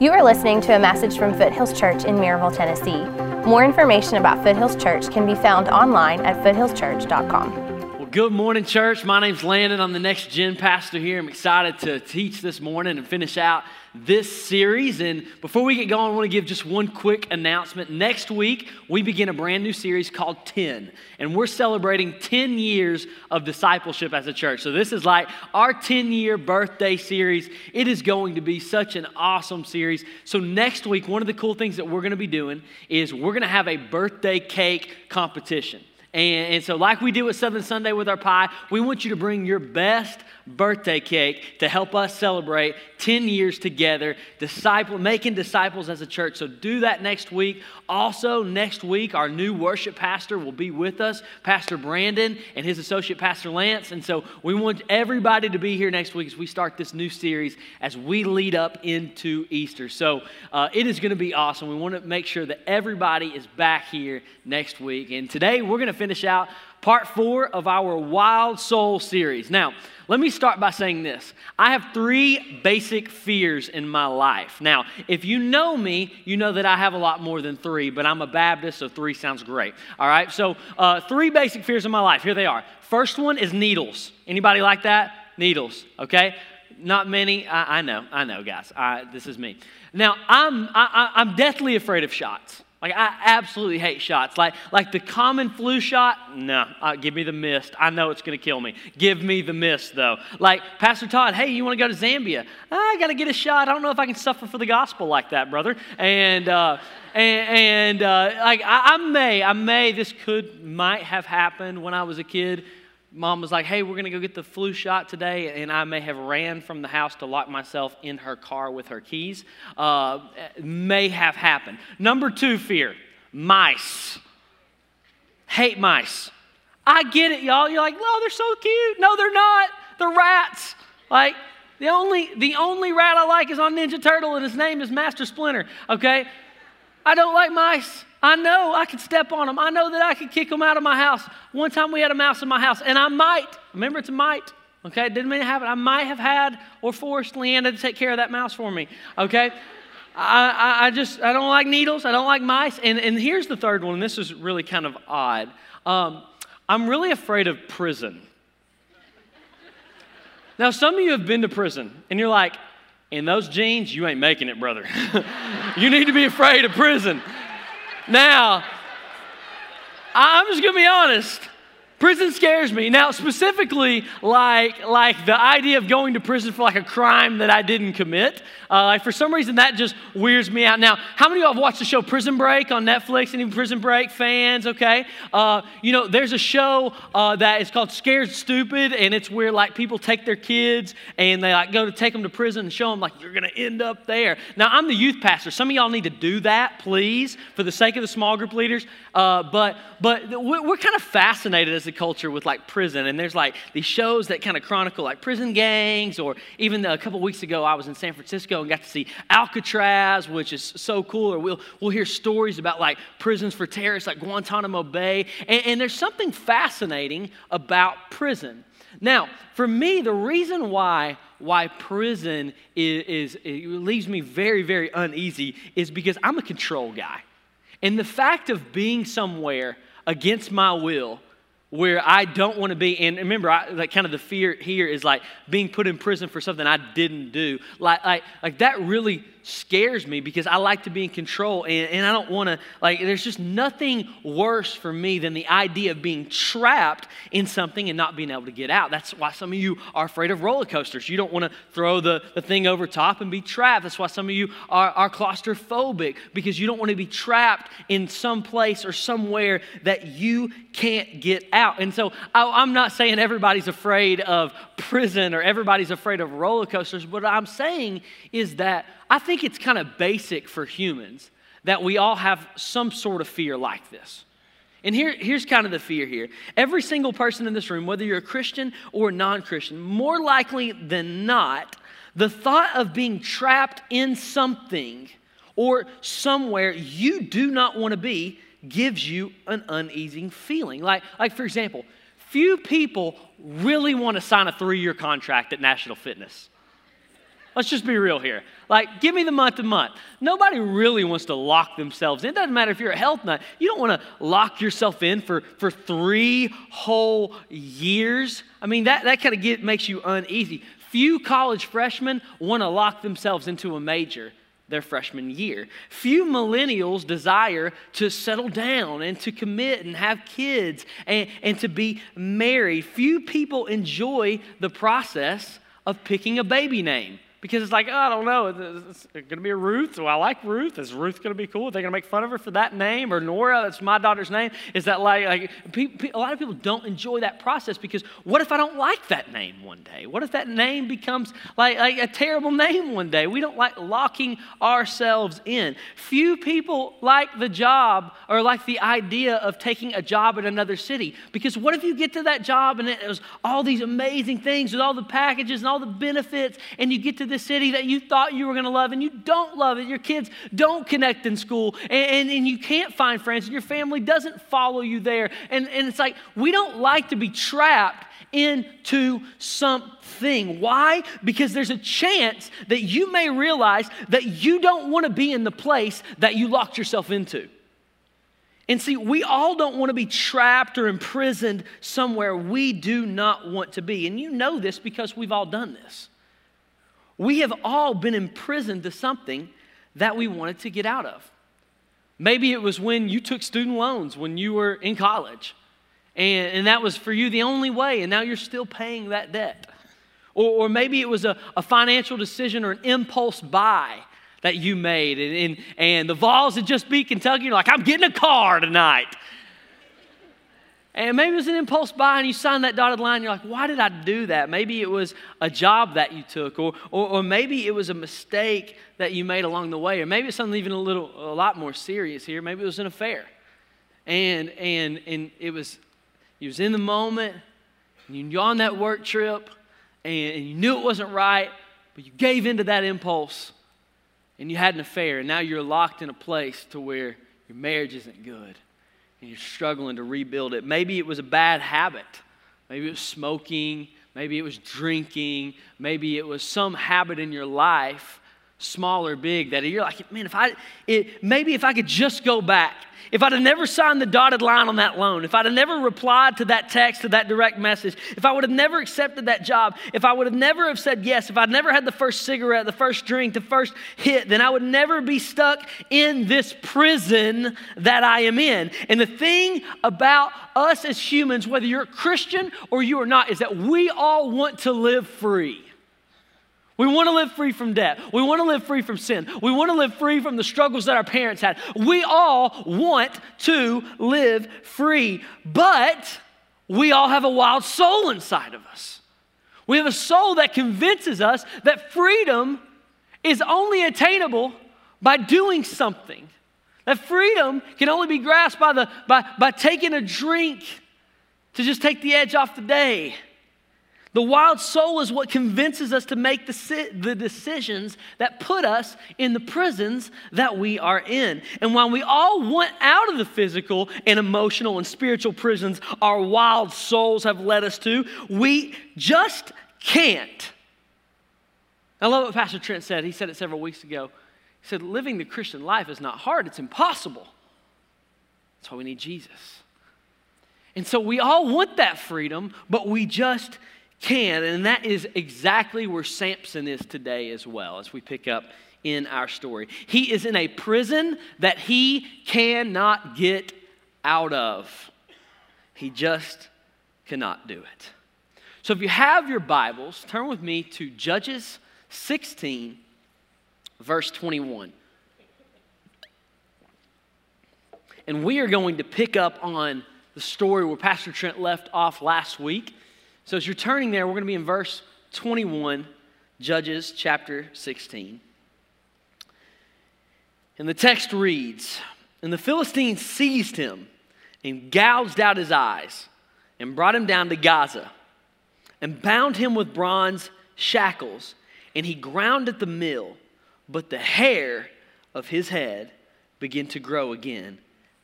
You are listening to a message from Foothills Church in Maryville, Tennessee. More information about Foothills Church can be found online at foothillschurch.com. Well, good morning, church. My name's Landon. I'm the next gen pastor here. I'm excited to teach this morning and finish out this series. And before we get going, I want to give just one quick announcement. Next week, we begin a brand new series called 10, and we're celebrating 10 years of discipleship as a church. So, this is like our 10 year birthday series. It is going to be such an awesome series. So, next week, one of the cool things that we're going to be doing is we're going to have a birthday cake competition. And, and, so, like we did with Southern Sunday with our pie, we want you to bring your best birthday cake to help us celebrate 10 years together, disciple, making disciples as a church. So do that next week. Also, next week, our new worship pastor will be with us, Pastor Brandon and his associate Pastor Lance. And so we want everybody to be here next week as we start this new series as we lead up into Easter. So uh, it is going to be awesome. We want to make sure that everybody is back here next week. And today we're going to finish out part four of our Wild Soul series. Now, let me start by saying this I have three basic fears in my life. Now, if you know me, you know that I have a lot more than three, but I'm a Baptist, so three sounds great. All right, so uh, three basic fears in my life. Here they are. First one is needles. Anybody like that? Needles, okay? Not many. I, I know, I know, guys. I, this is me. Now, I'm, I, I'm deathly afraid of shots. Like I absolutely hate shots. Like like the common flu shot, no. Uh, give me the mist. I know it's going to kill me. Give me the mist though. Like Pastor Todd, hey, you want to go to Zambia? I got to get a shot. I don't know if I can suffer for the gospel like that, brother. And uh, and, and uh, like I, I may, I may. This could might have happened when I was a kid mom was like, hey, we're going to go get the flu shot today. And I may have ran from the house to lock myself in her car with her keys. Uh, may have happened. Number two fear mice. Hate mice. I get it, y'all. You're like, no, they're so cute. No, they're not. They're rats. Like, the only, the only rat I like is on Ninja Turtle, and his name is Master Splinter, okay? I don't like mice. I know I could step on them. I know that I could kick them out of my house. One time we had a mouse in my house, and I might, remember it's a might, okay? Didn't mean to it. I might have had or forced Leanna to take care of that mouse for me, okay? I, I, I just, I don't like needles. I don't like mice. And, and here's the third one. This is really kind of odd. Um, I'm really afraid of prison. Now, some of you have been to prison, and you're like, in those jeans, you ain't making it, brother. you need to be afraid of prison. Now, I'm just going to be honest. Prison scares me. Now, specifically, like, like the idea of going to prison for like a crime that I didn't commit. Uh, like for some reason, that just weirds me out. Now, how many of y'all have watched the show Prison Break on Netflix? Any Prison Break fans? Okay. Uh, you know, there's a show uh, that is called Scared Stupid, and it's where like people take their kids and they like go to take them to prison and show them like you're to end up there. Now, I'm the youth pastor. Some of y'all need to do that, please, for the sake of the small group leaders. Uh, but but we're kind of fascinated as a culture with like prison, and there's like these shows that kind of chronicle like prison gangs, or even a couple weeks ago I was in San Francisco and got to see Alcatraz, which is so cool. Or we'll we'll hear stories about like prisons for terrorists like Guantanamo Bay, and, and there's something fascinating about prison. Now, for me, the reason why why prison is, is leaves me very very uneasy is because I'm a control guy. And the fact of being somewhere against my will where I don't want to be. And remember, I, like kind of the fear here is like being put in prison for something I didn't do. Like, like, like that really scares me because I like to be in control and, and I don't want to, like, there's just nothing worse for me than the idea of being trapped in something and not being able to get out. That's why some of you are afraid of roller coasters. You don't want to throw the, the thing over top and be trapped. That's why some of you are, are claustrophobic because you don't want to be trapped in some place or somewhere that you can't get out. And so I, I'm not saying everybody's afraid of prison or everybody's afraid of roller coasters. What I'm saying is that I think it's kind of basic for humans that we all have some sort of fear like this. And here, here's kind of the fear here. Every single person in this room, whether you're a Christian or non Christian, more likely than not, the thought of being trapped in something or somewhere you do not want to be gives you an uneasy feeling. Like, like for example, few people really want to sign a three year contract at National Fitness. Let's just be real here. Like, give me the month to month. Nobody really wants to lock themselves in. It doesn't matter if you're a health nut. You don't want to lock yourself in for, for three whole years. I mean, that, that kind of makes you uneasy. Few college freshmen want to lock themselves into a major their freshman year. Few millennials desire to settle down and to commit and have kids and, and to be married. Few people enjoy the process of picking a baby name because it's like, oh, I don't know, it's going to be a Ruth. Well, I like Ruth. Is Ruth going to be cool? Are they going to make fun of her for that name? Or Nora, that's my daughter's name. Is that like, like a lot of people don't enjoy that process because what if I don't like that name one day? What if that name becomes like, like a terrible name one day? We don't like locking ourselves in. Few people like the job or like the idea of taking a job in another city because what if you get to that job and it was all these amazing things with all the packages and all the benefits and you get to the city that you thought you were going to love and you don't love it. Your kids don't connect in school and, and, and, you can't find friends and your family doesn't follow you there. And, and it's like we don't like to be trapped into something. Why? Because there's a chance that you may realize that you don't want to be in the place that you locked yourself into. And see, we all don't want to be trapped or imprisoned somewhere we do not want to be. And you know this because we've all done this. We have all been imprisoned to something that we wanted to get out of. Maybe it was when you took student loans when you were in college, and, and that was for you the only way, and now you're still paying that debt. Or, or maybe it was a, a financial decision or an impulse buy that you made, and, and, and the Vols had just beat Kentucky, you're like, I'm getting a car tonight. And maybe it was an impulse buy and you signed that dotted line. You're like, why did I do that? Maybe it was a job that you took, or, or, or, maybe it was a mistake that you made along the way, or maybe it's something even a little, a lot more serious here. Maybe it was an affair. And, and, and it was, you was in the moment, and you on that work trip, and, and you knew it wasn't right, but you gave into that impulse, and you had an affair, and now you're locked in a place to where your marriage isn't good and you're struggling to rebuild it. Maybe it was a bad habit. Maybe it was smoking. Maybe it was drinking. Maybe it was some habit in your life, small or big, that you're like, man, if I, it, maybe if I could just go back if I'd have never signed the dotted line on that loan, if I'd have never replied to that text, to that direct message, if I would have never accepted that job, if I would have never have said yes, if I'd never had the first cigarette, the first drink, the first hit, then I would never be stuck in this prison that I am in. And the thing about us as humans, whether you're a Christian or you are not, is that we all want to live free. We want to live free from debt. We want to live free from sin. We want to live free from the struggles that our parents had. We all want to live free, but we all have a wild soul inside of us. We have a soul that convinces us that freedom is only attainable by doing something. That freedom can only be grasped by, the, by, by taking a drink to just take the edge off the day the wild soul is what convinces us to make the, decisions that put us in the prisons that we are in. And while we all want out of the physical and emotional and spiritual prisons our wild souls have led us to, we just can't. I love what Pastor Trent said. He said it several weeks ago. He said, Living the Christian life is not hard, it's impossible. That's why we need Jesus. And so we all want that freedom, but we just can. And that is exactly where Samson is today as well, as we pick up in our story. He is in a prison that he cannot get out of. He just cannot do it. So if you have your Bibles, turn with me to Judges 16, verse 21. And we are going to pick up on the story where Pastor Trent left off last week. So as you're turning there, we're going to be in verse 21, Judges chapter 16. And the text reads And the Philistines seized him and gouged out his eyes and brought him down to Gaza and bound him with bronze shackles. And he ground at the mill, but the hair of his head began to grow again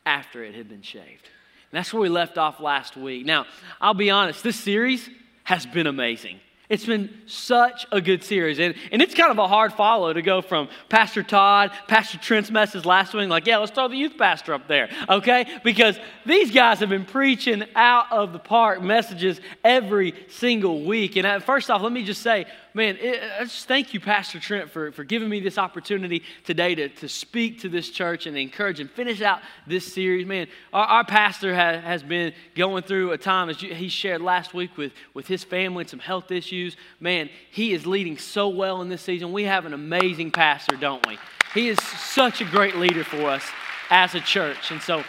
after it had been shaved. That's where we left off last week. Now, I'll be honest, this series has been amazing. It's been such a good series. And, and it's kind of a hard follow to go from Pastor Todd, Pastor Trent's message last week, like, yeah, let's throw the youth pastor up there, okay? Because these guys have been preaching out of the park messages every single week. And first off, let me just say, man, it, I just thank you, Pastor Trent, for, for giving me this opportunity today to, to speak to this church and encourage and finish out this series. Man, our, our pastor ha, has been going through a time, as you, he shared last week, with, with his family and some health issues. Man, he is leading so well in this season. We have an amazing pastor, don't we? He is such a great leader for us as a church. And so,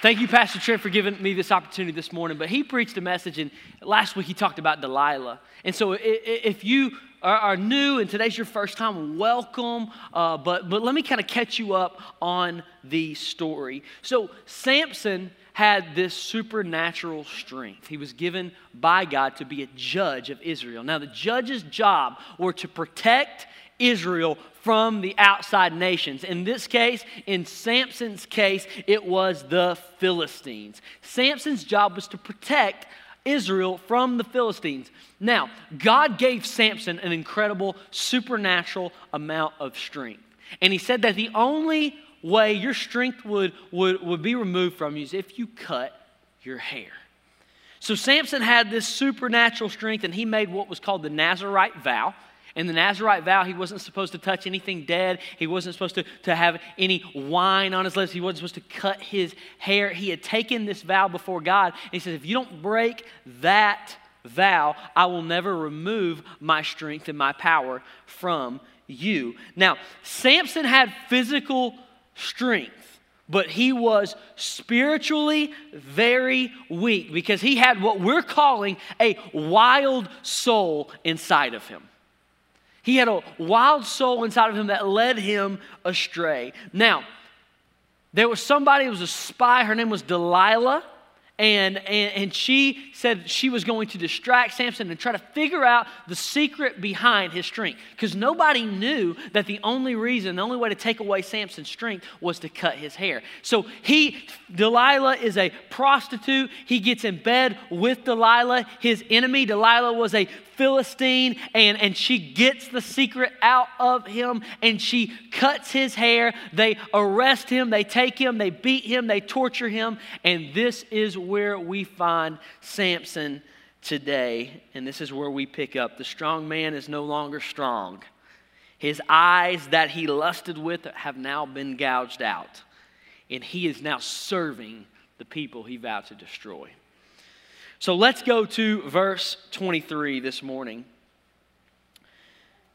Thank you, Pastor Trent, for giving me this opportunity this morning. But he preached a message, and last week he talked about Delilah. And so, if you are, are new and today's your first time, welcome. Uh, but, but let me kind of catch you up on the story. So, Samson had this supernatural strength. He was given by God to be a judge of Israel. Now, the judge's job were to protect Israel from the outside nations. In this case, in Samson's case, it was the Philistines. Samson's job was to protect Israel from the Philistines. Now, God gave Samson an incredible supernatural amount of strength. And he said that the only way your strength would, would, would be removed from you is if you cut your hair. So Samson had this supernatural strength, and he made what was called the Nazarite vow. In the Nazarite vow, he wasn't supposed to touch anything dead. He wasn't supposed to, to have any wine on his lips. He wasn't supposed to cut his hair. He had taken this vow before God. And he says, If you don't break that vow, I will never remove my strength and my power from you. Now, Samson had physical strength but he was spiritually very weak because he had what we're calling a wild soul inside of him. He had a wild soul inside of him that led him astray. Now, there was somebody who was a spy, her name was Delilah. And, and, and she said she was going to distract Samson and try to figure out the secret behind his strength. Because nobody knew that the only reason, the only way to take away Samson's strength was to cut his hair. So he, Delilah is a prostitute. He gets in bed with Delilah, his enemy. Delilah was a Philistine, and, and she gets the secret out of him and she cuts his hair. They arrest him, they take him, they beat him, they torture him, and this is where we find Samson today. And this is where we pick up. The strong man is no longer strong. His eyes that he lusted with have now been gouged out, and he is now serving the people he vowed to destroy. So let's go to verse 23 this morning.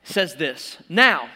It says this Now,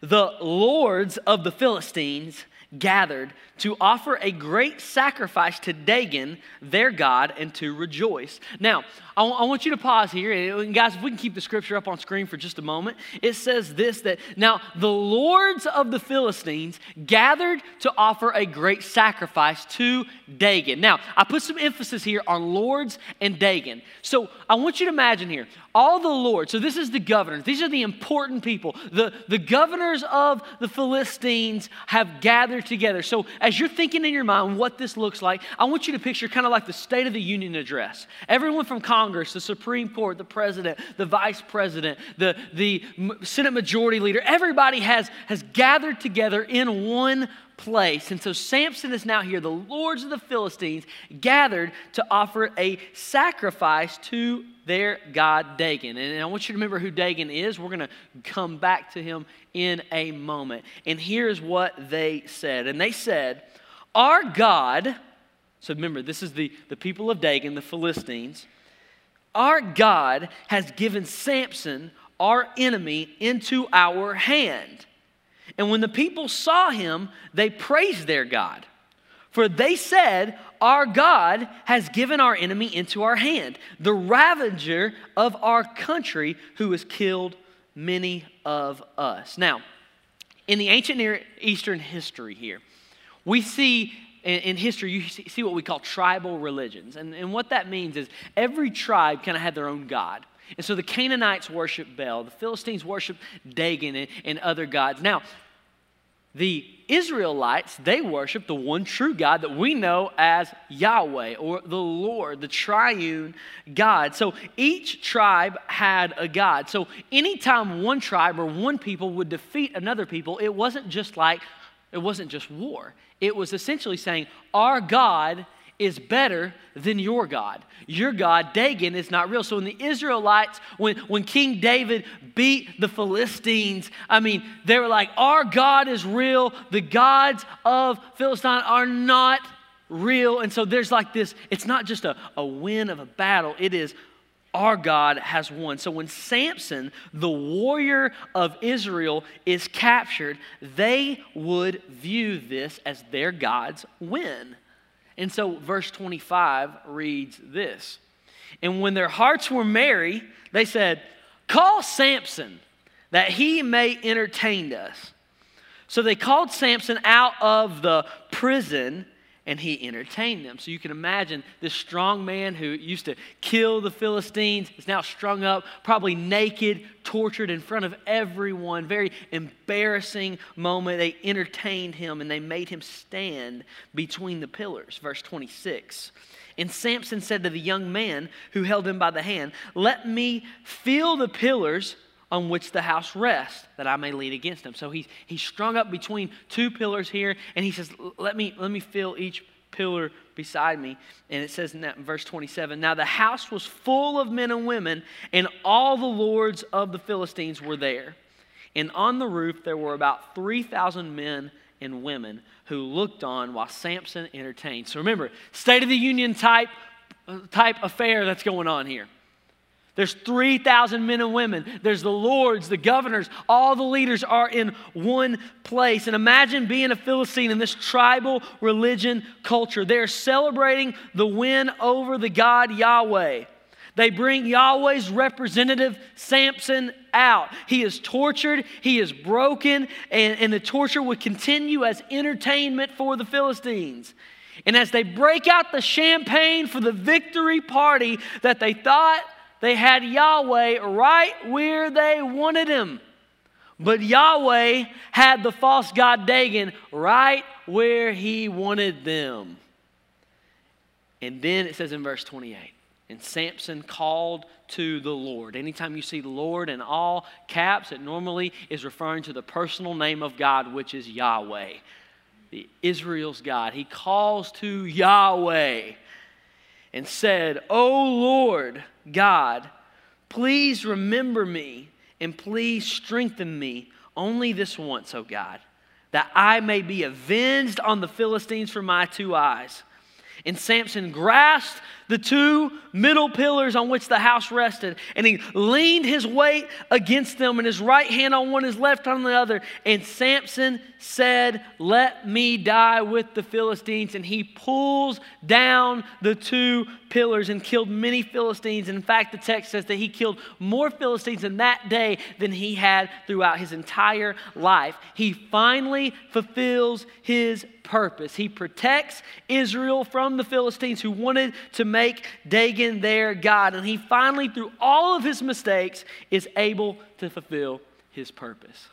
the lords of the Philistines gathered to offer a great sacrifice to Dagon, their God, and to rejoice. Now, I, w- I want you to pause here. And guys, if we can keep the scripture up on screen for just a moment, it says this that now the lords of the Philistines gathered to offer a great sacrifice to Dagon. Now, I put some emphasis here on lords and Dagon. So I want you to imagine here all the lords, so this is the governors, these are the important people. The, the governors of the Philistines have gathered together. So as you're thinking in your mind what this looks like, I want you to picture kind of like the State of the Union address. Everyone from Congress Congress, the Supreme Court, the president, the vice president, the, the Senate majority leader, everybody has, has gathered together in one place. And so Samson is now here. The lords of the Philistines gathered to offer a sacrifice to their god Dagon. And I want you to remember who Dagon is. We're going to come back to him in a moment. And here's what they said. And they said, Our God, so remember, this is the, the people of Dagon, the Philistines. Our God has given Samson, our enemy, into our hand. And when the people saw him, they praised their God. For they said, Our God has given our enemy into our hand, the ravager of our country, who has killed many of us. Now, in the ancient Near Eastern history here, we see in, in history, you see what we call tribal religions. And, and what that means is every tribe kind of had their own god. And so the Canaanites worshiped Baal, the Philistines worshiped Dagon and, and other gods. Now, The Israelites, they worship the one true God that we know as Yahweh or the Lord, the triune God. So each tribe had a God. So anytime one tribe or one people would defeat another people, it wasn't just like, it wasn't just war. It was essentially saying, Our God is better than your God. Your God, Dagon, is not real. So when the Israelites, when, when King David beat the Philistines, I mean, they were like, Our God is real. The gods of Philistine are not real. And so there's like this, it's not just a, a win of a battle, it is our God has won. So when Samson, the warrior of Israel, is captured, they would view this as their God's win. And so verse 25 reads this And when their hearts were merry, they said, Call Samson that he may entertain us. So they called Samson out of the prison and he entertained them. So you can imagine this strong man who used to kill the Philistines is now strung up, probably naked, tortured in front of everyone. Very embarrassing moment. They entertained him and they made him stand between the pillars. Verse 26. And Samson said to the young man who held him by the hand, Let me feel the pillars on which the house rests, that I may lean against him. So he's, he's strung up between two pillars here, and he says, let me, let me feel each pillar beside me. And it says in that in verse 27 Now the house was full of men and women, and all the lords of the Philistines were there. And on the roof there were about 3,000 men and women who looked on while Samson entertained. So remember, State of the Union type, uh, type affair that's going on here. There's 3,000 men and women. There's the lords, the governors, all the leaders are in one place. And imagine being a Philistine in this tribal religion culture. They're celebrating the win over the God Yahweh. They bring Yahweh's representative, Samson, out. He is tortured, he is broken, and, and the torture would continue as entertainment for the Philistines. And as they break out the champagne for the victory party that they thought they had Yahweh right where they wanted him. But Yahweh had the false god Dagon right where he wanted them. And then it says in verse 28 and Samson called to the Lord. Anytime you see Lord in all caps, it normally is referring to the personal name of God, which is Yahweh, the Israel's God. He calls to Yahweh and said, O Lord God, please remember me and please strengthen me only this once, O God, that I may be avenged on the Philistines for my two eyes. And Samson grasped the two middle pillars on which the house rested, and he leaned his weight against them, and his right hand on one, his left on the other. And Samson said, Let me die with the Philistines. And he pulls down the two pillars and killed many Philistines. In fact, the text says that he killed more Philistines in that day than he had throughout his entire life. He finally fulfills his purpose. He protects Israel from the Philistines who wanted to make make Dagon their God. And he finally, through all of his mistakes, is able to fulfill his purpose.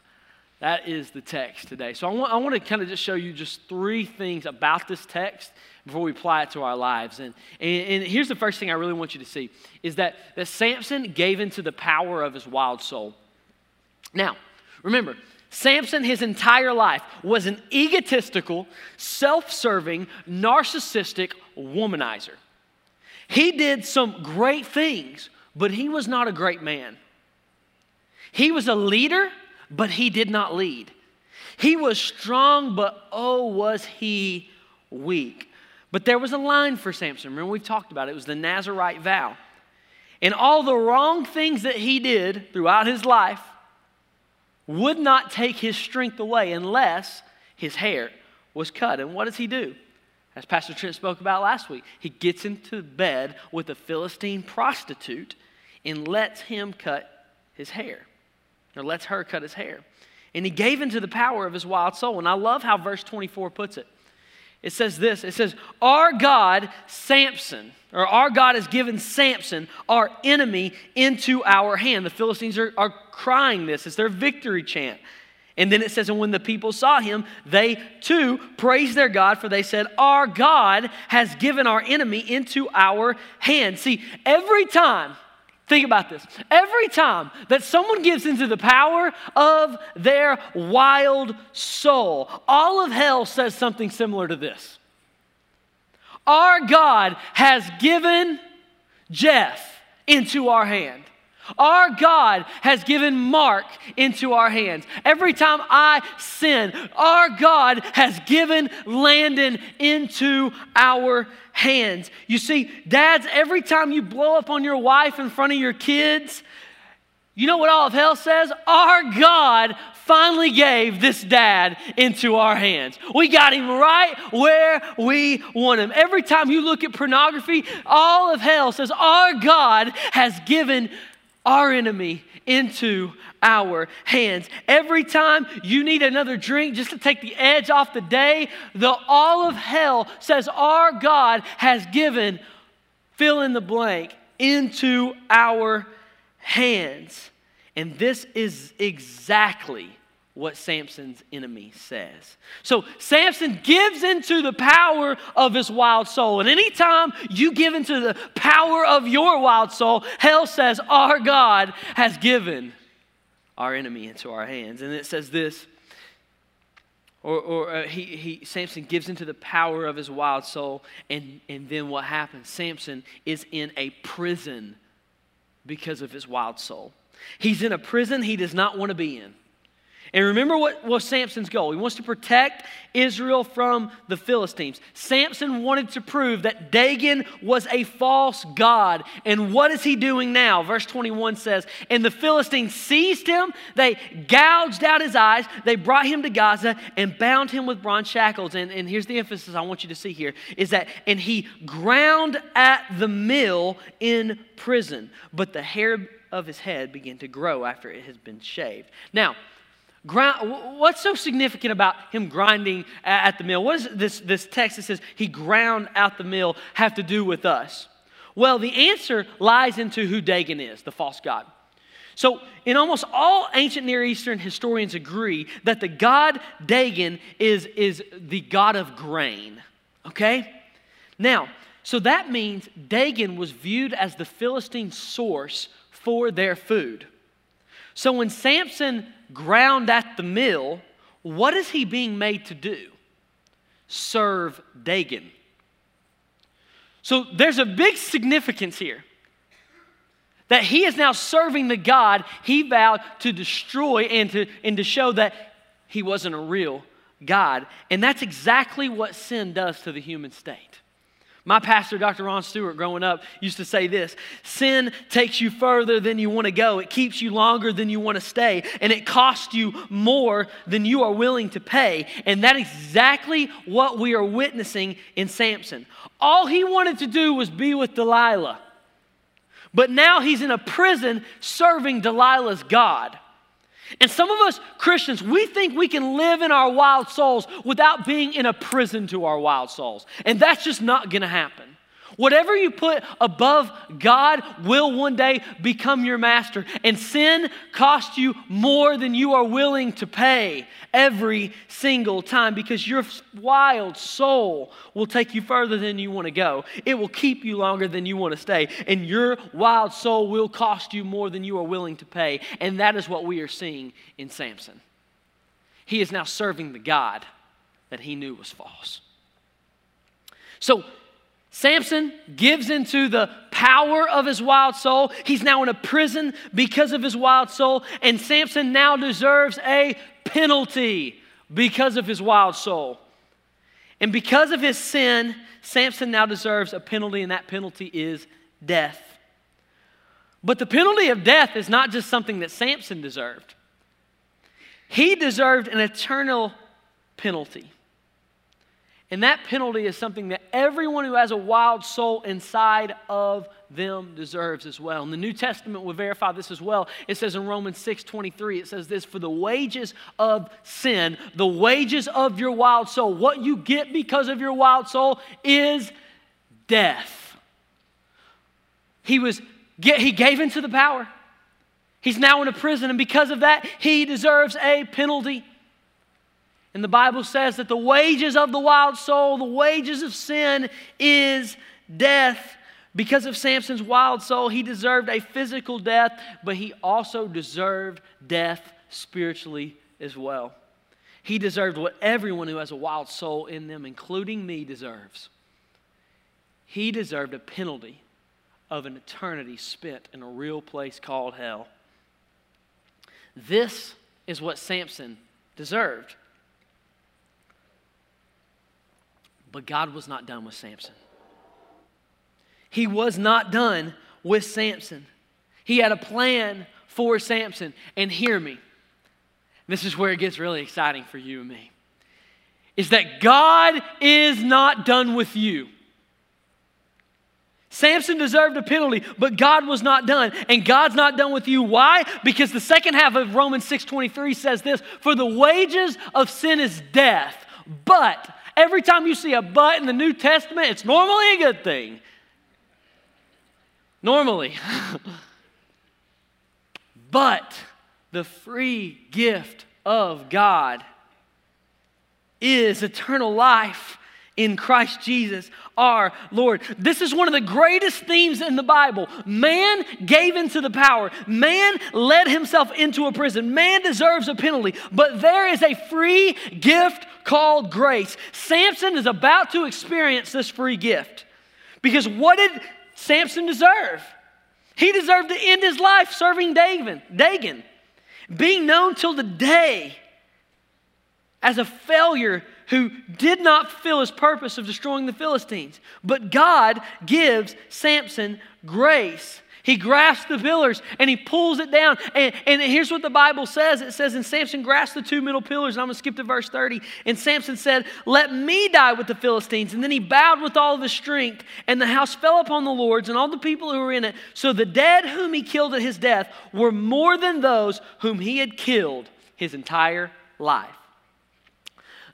That is the text today. So I want, I want to kind of just show you just three things about this text before we apply it to our lives. And, and, and, here's the first thing I really want you to see is that, that Samson gave into the power of his wild soul. Now, remember, Samson, his entire life, was an egotistical, self serving, narcissistic womanizer. He did some great things, but he was not a great man. He was a leader, but he did not lead. He was strong, but oh, was he weak. But there was a line for Samson. Remember, we've talked about it. It was the Nazarite vow. And all the wrong things that he did throughout his life would not take his strength away unless his hair was cut. And what does he do? As Pastor Trent spoke about last week. He gets into bed with a Philistine prostitute and lets him cut his hair, or lets her cut his hair. And he gave into the power of his wild soul. And I love how verse 24 puts it. It says this it says, Our God, Samson, or our God has given Samson, our enemy, into our hand. The Philistines are, are crying this, it's their victory chant. And then it says, And when the people saw him, they too praised their God, for they said, Our God has given our enemy into our hand. See, every time, think about this, every time that someone gives into the power of their wild soul, all of hell says something similar to this. Our God has given Jeff into our hand. Our God has given Mark into our hands. Every time I sin, our God has given Landon into our hands. You see, dads, every time you blow up on your wife in front of your kids, you know what all of hell says? Our God finally gave this dad into our hands. We got him right where we want him. Every time you look at pornography, all of hell says, Our God has given our enemy into our hands. Every time you need another drink just to take the edge off the day, the all of hell says our God has given fill in the blank into our hands. And this is exactly what Samson's enemy says. So Samson gives into the power of his wild soul. And anytime you give into the power of your wild soul, hell says, Our God has given our enemy into our hands. And it says this. Or, or uh, he, he, Samson gives into the power of his wild soul, and, and then what happens? Samson is in a prison because of his wild soul. He's in a prison he does not want to be in. And remember what was Samson's goal? He wants to protect Israel from the Philistines. Samson wanted to prove that Dagon was a false god. And what is he doing now? Verse 21 says, And the Philistines seized him, they gouged out his eyes, they brought him to Gaza and bound him with bronze shackles. And, and here's the emphasis I want you to see here is that, and he ground at the mill in prison, but the hair of his head began to grow after it has been shaved. Now, Ground, what's so significant about him grinding at the mill? What does this, this text that says he ground out the mill have to do with us? Well, the answer lies into who Dagon is, the false god. So, in almost all ancient Near Eastern historians agree that the god Dagon is, is the god of grain. Okay? Now, so that means Dagon was viewed as the Philistine source for their food. So when Samson ground at the mill, what is he being made to do? Serve Dagon. So there's a big significance here that he is now serving the God he vowed to destroy and to, and to show that he wasn't a real God. And that's exactly what sin does to the human state. My pastor, Dr. Ron Stewart, growing up, used to say this Sin takes you further than you want to go, it keeps you longer than you want to stay, and it costs you more than you are willing to pay. And that is exactly what we are witnessing in Samson. All he wanted to do was be with Delilah, but now he's in a prison serving Delilah's God. And some of us Christians, we think we can live in our wild souls without being in a prison to our wild souls. And that's just not going to happen. Whatever you put above God will one day become your master. And sin costs you more than you are willing to pay every single time because your wild soul will take you further than you want to go. It will keep you longer than you want to stay. And your wild soul will cost you more than you are willing to pay. And that is what we are seeing in Samson. He is now serving the God that he knew was false. So, Samson gives into the power of his wild soul. He's now in a prison because of his wild soul, and Samson now deserves a penalty because of his wild soul. And because of his sin, Samson now deserves a penalty, and that penalty is death. But the penalty of death is not just something that Samson deserved, he deserved an eternal penalty. And that penalty is something that everyone who has a wild soul inside of them deserves as well. And the New Testament will verify this as well. It says in Romans 6 23, it says this For the wages of sin, the wages of your wild soul, what you get because of your wild soul is death. He was he gave into the power. He's now in a prison, and because of that, he deserves a penalty. And the Bible says that the wages of the wild soul, the wages of sin, is death. Because of Samson's wild soul, he deserved a physical death, but he also deserved death spiritually as well. He deserved what everyone who has a wild soul in them, including me, deserves. He deserved a penalty of an eternity spent in a real place called hell. This is what Samson deserved. But God was not done with Samson. He was not done with Samson. He had a plan for Samson. And hear me, this is where it gets really exciting for you and me, is that God is not done with you. Samson deserved a penalty, but God was not done. And God's not done with you. Why? Because the second half of Romans 6:23 says this, "For the wages of sin is death." But every time you see a but in the New Testament, it's normally a good thing. Normally. but the free gift of God is eternal life in Christ Jesus our Lord. This is one of the greatest themes in the Bible. Man gave into the power, man led himself into a prison. Man deserves a penalty, but there is a free gift called grace. Samson is about to experience this free gift because what did Samson deserve? He deserved to end his life serving Dagon, Dagon being known till the day as a failure who did not fulfill his purpose of destroying the Philistines. But God gives Samson grace. He grasps the pillars and he pulls it down. And, and here's what the Bible says it says, And Samson grasped the two middle pillars. And I'm going to skip to verse 30. And Samson said, Let me die with the Philistines. And then he bowed with all of his strength. And the house fell upon the Lord's and all the people who were in it. So the dead whom he killed at his death were more than those whom he had killed his entire life.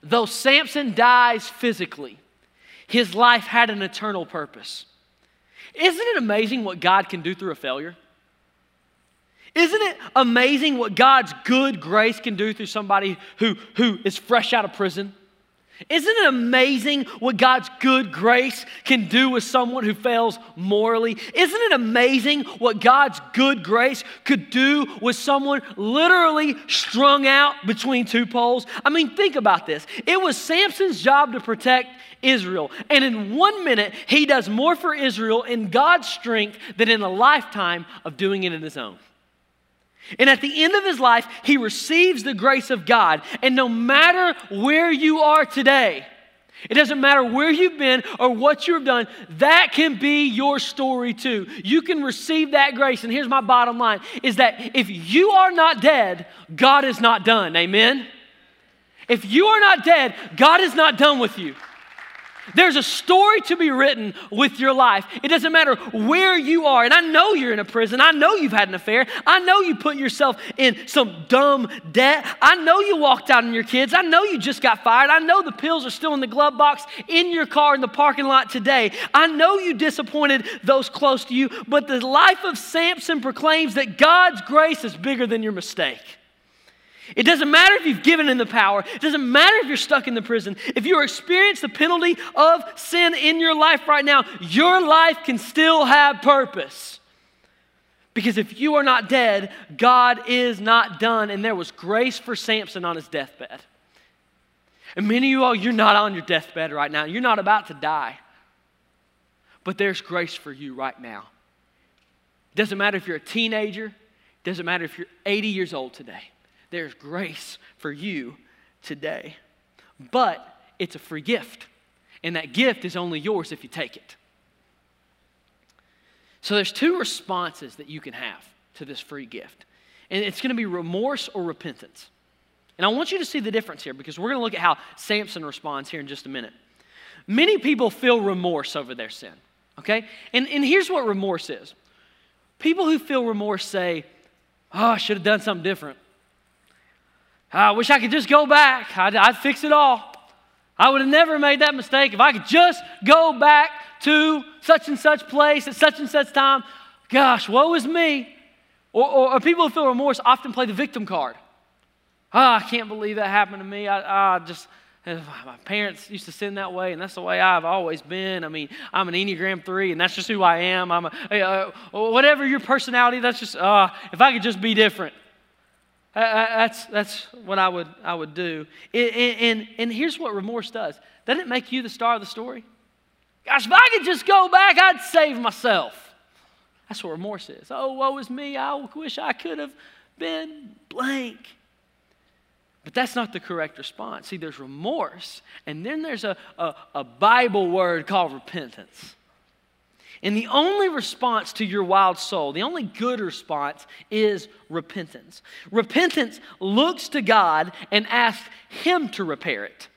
Though Samson dies physically, his life had an eternal purpose. Isn't it amazing what God can do through a failure? Isn't it amazing what God's good grace can do through somebody who, who is fresh out of prison? Isn't it amazing what God's good grace can do with someone who fails morally? Isn't it amazing what God's good grace could do with someone literally strung out between two poles? I mean, think about this. It was Samson's job to protect Israel. And in one minute, he does more for Israel in God's strength than in a lifetime of doing it in his own. And at the end of his life, he receives the grace of God. And no matter where you are today, it doesn't matter where you've been or what you've done, that can be your story too. You can receive that grace. And here's my bottom line is that if you are not dead, God is not done. Amen? If you are not dead, God is not done with you. There's a story to be written with your life. It doesn't matter where you are. And I know you're in a prison. I know you've had an affair. I know you put yourself in some dumb debt. I know you walked out on your kids. I know you just got fired. I know the pills are still in the glove box in your car in the parking lot today. I know you disappointed those close to you. But the life of Samson proclaims that God's grace is bigger than your mistake. It doesn't matter if you've given in the power. It doesn't matter if you're stuck in the prison. If you experience the penalty of sin in your life right now, your life can still have purpose. Because if you are not dead, God is not done. And there was grace for Samson on his deathbed. And many of you all, you're not on your deathbed right now. You're not about to die. But there's grace for you right now. It doesn't matter if you're a teenager, it doesn't matter if you're 80 years old today. There's grace for you today. But it's a free gift. And that gift is only yours if you take it. So there's two responses that you can have to this free gift. And it's going to be remorse or repentance. And I want you to see the difference here because we're going to look at how Samson responds here in just a minute. Many people feel remorse over their sin, okay? And, and here's what remorse is people who feel remorse say, Oh, I should have done something different. I wish I could just go back. I'd, I'd fix it all. I would have never made that mistake if I could just go back to such and such place at such and such time. Gosh, woe is me. Or, or, or people who feel remorse often play the victim card. Oh, I can't believe that happened to me. I, I just, my parents used to sin that way, and that's the way I've always been. I mean, I'm an Enneagram 3, and that's just who I am. I'm a, uh, whatever your personality, that's just, uh, if I could just be different. Uh, uh, that's, that's what I would, I would do. And, and, and here's what remorse does doesn't it make you the star of the story? Gosh, if I could just go back, I'd save myself. That's what remorse is. Oh, woe is me. I wish I could have been blank. But that's not the correct response. See, there's remorse, and then there's a, a, a, Bible word called repentance. And the only response to your wild soul, the only good response is repentance. Repentance looks to God and asks Him to repair it.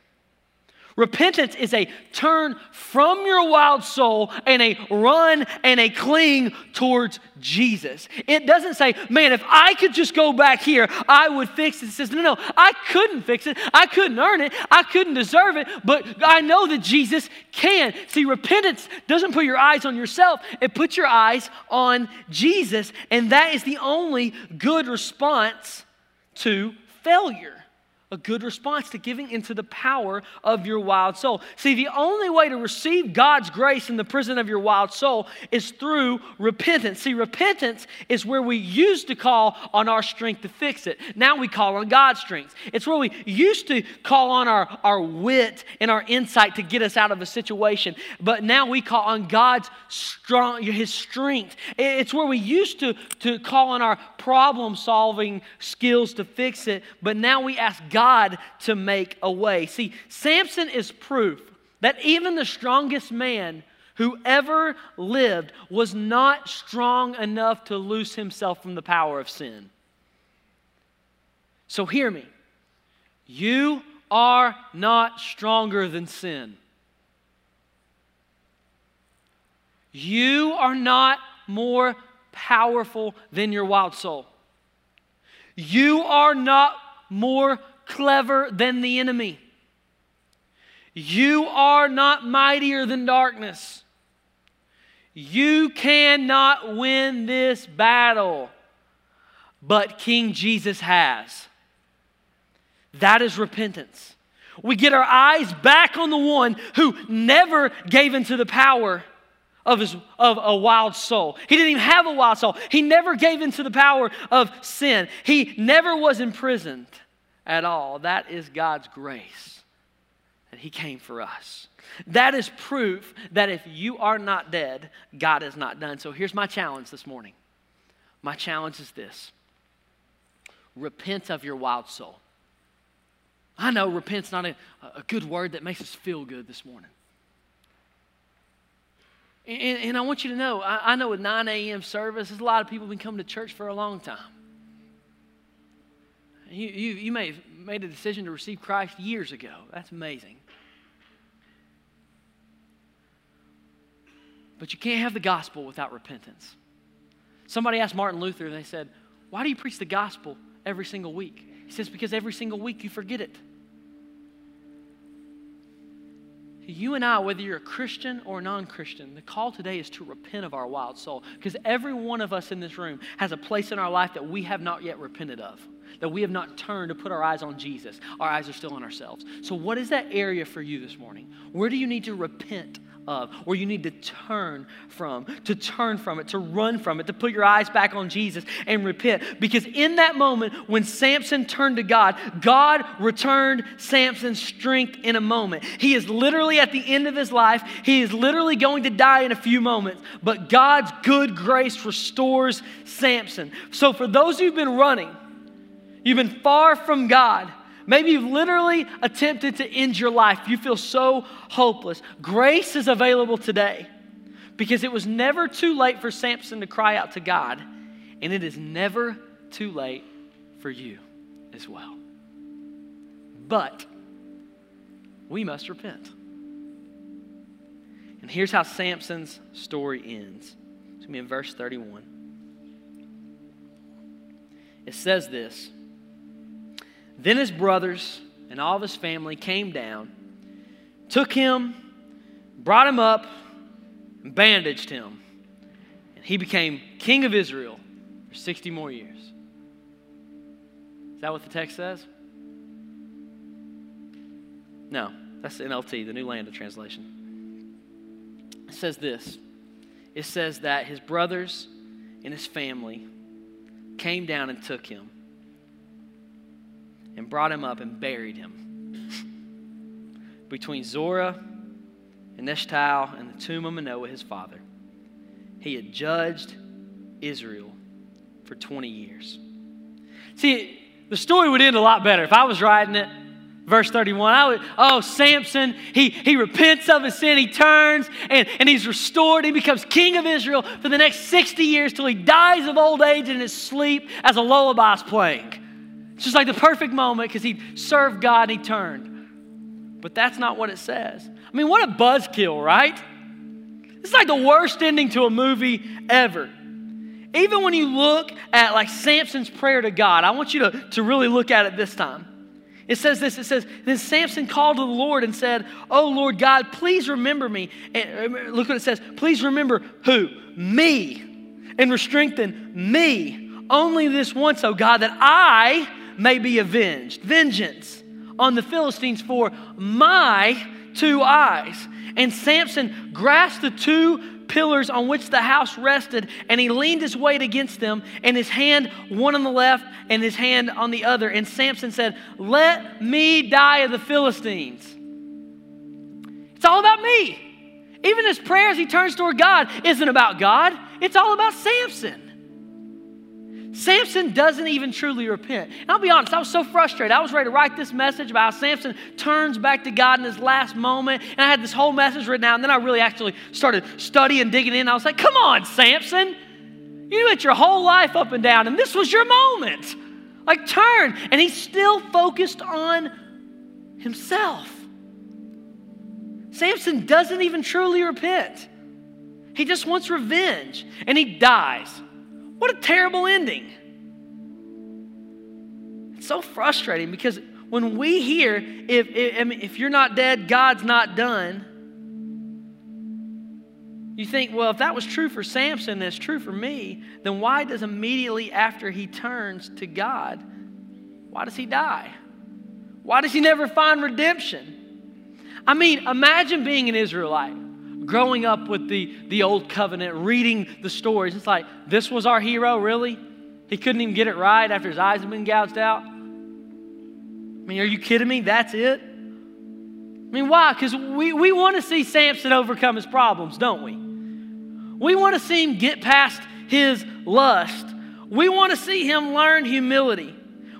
Repentance is a turn from your wild soul and a run and a cling towards Jesus. It doesn't say, man, if I could just go back here, I would fix it. It says, no, no, I couldn't fix it. I couldn't earn it. I couldn't deserve it, but I know that Jesus can. See, repentance doesn't put your eyes on yourself, it puts your eyes on Jesus. And that is the only good response to failure a good response to giving into the power of your wild soul. See, the only way to receive God's grace in the prison of your wild soul is through repentance. See, repentance is where we used to call on our strength to fix it. Now we call on God's strength. It's where we used to call on our, our wit and our insight to get us out of a situation, but now we call on God's strong, his strength. It's where we used to, to call on our problem solving skills to fix it, but now we ask God God to make a way. See, Samson is proof that even the strongest man who ever lived was not strong enough to loose himself from the power of sin. So hear me. You are not stronger than sin. You are not more powerful than your wild soul. You are not more clever than the enemy. You are not mightier than darkness. You cannot win this battle, but King Jesus has. That is repentance. We get our eyes back on the one who never gave into the power of, his, of a wild soul. He didn't even have a wild soul. He never gave into the power of sin. He never was imprisoned at all. That is God's grace that He came for us. That is proof that if you are not dead, God is not done. So here's my challenge this morning. My challenge is this repent of your wild soul. I know repent's not a, a good word that makes us feel good this morning. And, and I want you to know, I, I know with 9 a.m. service, there's a lot of people have been coming to church for a long time. You, you, you may have made a decision to receive Christ years ago. That's amazing. But you can't have the gospel without repentance. Somebody asked Martin Luther, they said, Why do you preach the gospel every single week? He says, Because every single week you forget it. You and I, whether you're a Christian or non Christian, the call today is to repent of our wild soul. Because every one of us in this room has a place in our life that we have not yet repented of that we have not turned to put our eyes on Jesus. Our eyes are still on ourselves. So, what is that area for you this morning? Where do you need to repent of, where you need to turn from, to turn from it, to run from it, to put your eyes back on Jesus and repent? Because in that moment, when Samson turned to God, God returned Samson's strength in a moment. He is literally at the end of his life, he is literally going to die in a few moments, but God's good grace restores Samson. So, for those who've been running, You've been far from God. Maybe you've literally attempted to end your life. You feel so hopeless. Grace is available today because it was never too late for Samson to cry out to God, and it is never too late for you as well. But we must repent. And here's how Samson's story ends. It's going to be in verse 31. It says this. Then his brothers and all of his family came down, took him, brought him up, and bandaged him. And he became king of Israel for 60 more years. Is that what the text says? No, that's the NLT, the New Landa translation. It says this it says that his brothers and his family came down and took him and brought him up and buried him between Zorah and Eshtaol and the tomb of Manoah, his father. He had judged Israel for 20 years. See, the story would end a lot better if I was writing it verse 31 I would, oh samson he, he repents of his sin he turns and, and he's restored he becomes king of israel for the next 60 years till he dies of old age in his sleep as a lullaby is playing it's just like the perfect moment because he served god and he turned but that's not what it says i mean what a buzzkill right it's like the worst ending to a movie ever even when you look at like samson's prayer to god i want you to, to really look at it this time it says this it says, Then Samson called to the Lord and said, Oh Lord God, please remember me. And look what it says, please remember who? Me. And strengthen me. Only this once, oh God, that I may be avenged. Vengeance on the Philistines for my two eyes. And Samson grasped the two pillars on which the house rested, and he leaned his weight against them, and his hand one on the left and his hand on the other. And Samson said, Let me die of the Philistines. It's all about me. Even his prayers he turns toward God isn't about God, it's all about Samson. Samson doesn't even truly repent. And I'll be honest, I was so frustrated. I was ready to write this message about how Samson turns back to God in his last moment. And I had this whole message written out. And then I really actually started studying, digging in. I was like, come on, Samson. You went your whole life up and down, and this was your moment. Like, turn. And he's still focused on himself. Samson doesn't even truly repent, he just wants revenge, and he dies. What a terrible ending. It's so frustrating because when we hear, if, if, if you're not dead, God's not done, you think, well, if that was true for Samson, that's true for me, then why does immediately after he turns to God, why does he die? Why does he never find redemption? I mean, imagine being an Israelite growing up with the, the old covenant, reading the stories, it's like, this was our hero, really? He couldn't even get it right after his eyes had been gouged out? I mean, are you kidding me? That's it? I mean, why? Because we, we want to see Samson overcome his problems, don't we? We want to see him get past his lust. We want to see him learn humility.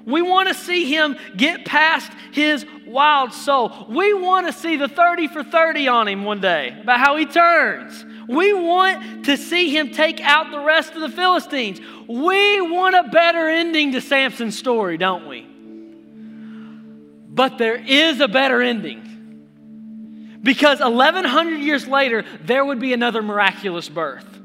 We want to see him get past his wild soul. We want to see the 30 for 30 on him one day about how he turns. We want to see him take out the rest of the Philistines. We want a better ending to Samson's story, don't we? But there is a better ending. Because 1100 years later, there would be another miraculous birth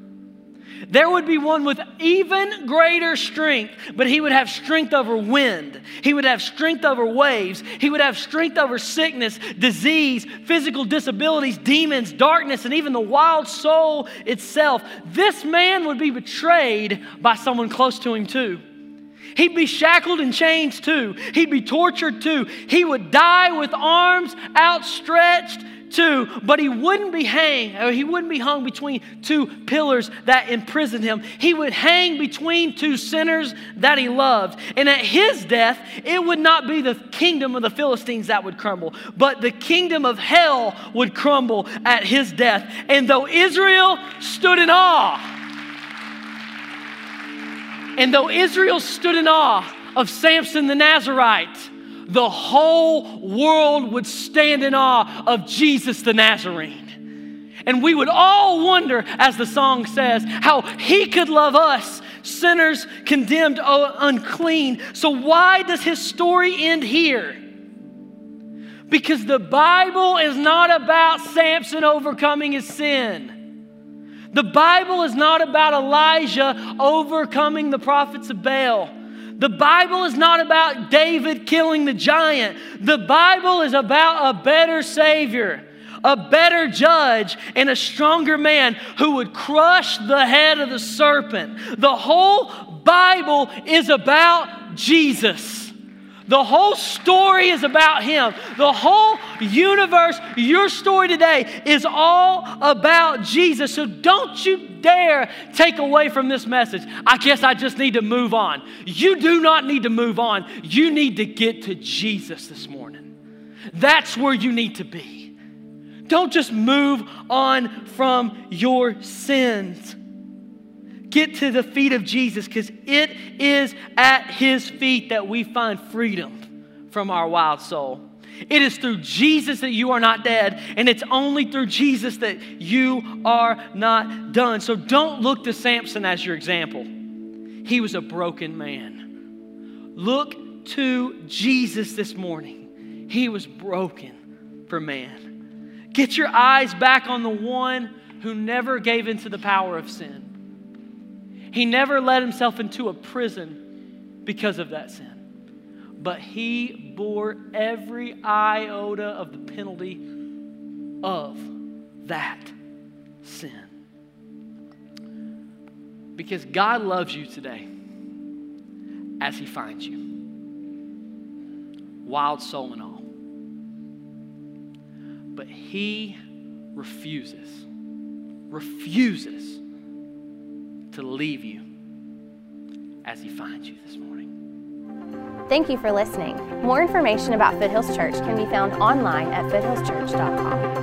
there would be one with even greater strength, but he would have strength over wind. He would have strength over waves. He would have strength over sickness, disease, physical disabilities, demons, darkness, and even the wild soul itself. This man would be betrayed by someone close to him, too. He'd be shackled and chains too. He'd be tortured too. He would die with arms outstretched but he wouldn't be hanged, or he wouldn't be hung between two pillars that imprisoned him. He would hang between two sinners that he loved. And at his death, it would not be the kingdom of the Philistines that would crumble, but the kingdom of hell would crumble at his death. And though Israel stood in awe, and though Israel stood in awe of Samson the Nazarite, the whole world would stand in awe of Jesus the Nazarene. And we would all wonder, as the song says, how he could love us, sinners condemned oh, unclean. So, why does his story end here? Because the Bible is not about Samson overcoming his sin. The Bible is not about Elijah overcoming the prophets of Baal. The Bible is not about David killing the giant. The Bible is about a better Savior, a better judge, and a stronger man who would crush the head of the serpent. The whole Bible is about Jesus. The whole story is about Him. The whole universe, your story today, is all about Jesus. So don't you dare take away from this message. I guess I just need to move on. You do not need to move on. You need to get to Jesus this morning. That's where you need to be. Don't just move on from your sins. Get to the feet of Jesus because it is at his feet that we find freedom from our wild soul. It is through Jesus that you are not dead, and it's only through Jesus that you are not done. So don't look to Samson as your example. He was a broken man. Look to Jesus this morning. He was broken for man. Get your eyes back on the one who never gave into the power of sin. He never let himself into a prison because of that sin. But he bore every iota of the penalty of that sin. Because God loves you today as he finds you, wild soul and all. But he refuses, refuses to leave you as He finds you this morning. Thank you for listening. More information about Foothills Church can be found online at foothillschurch.com.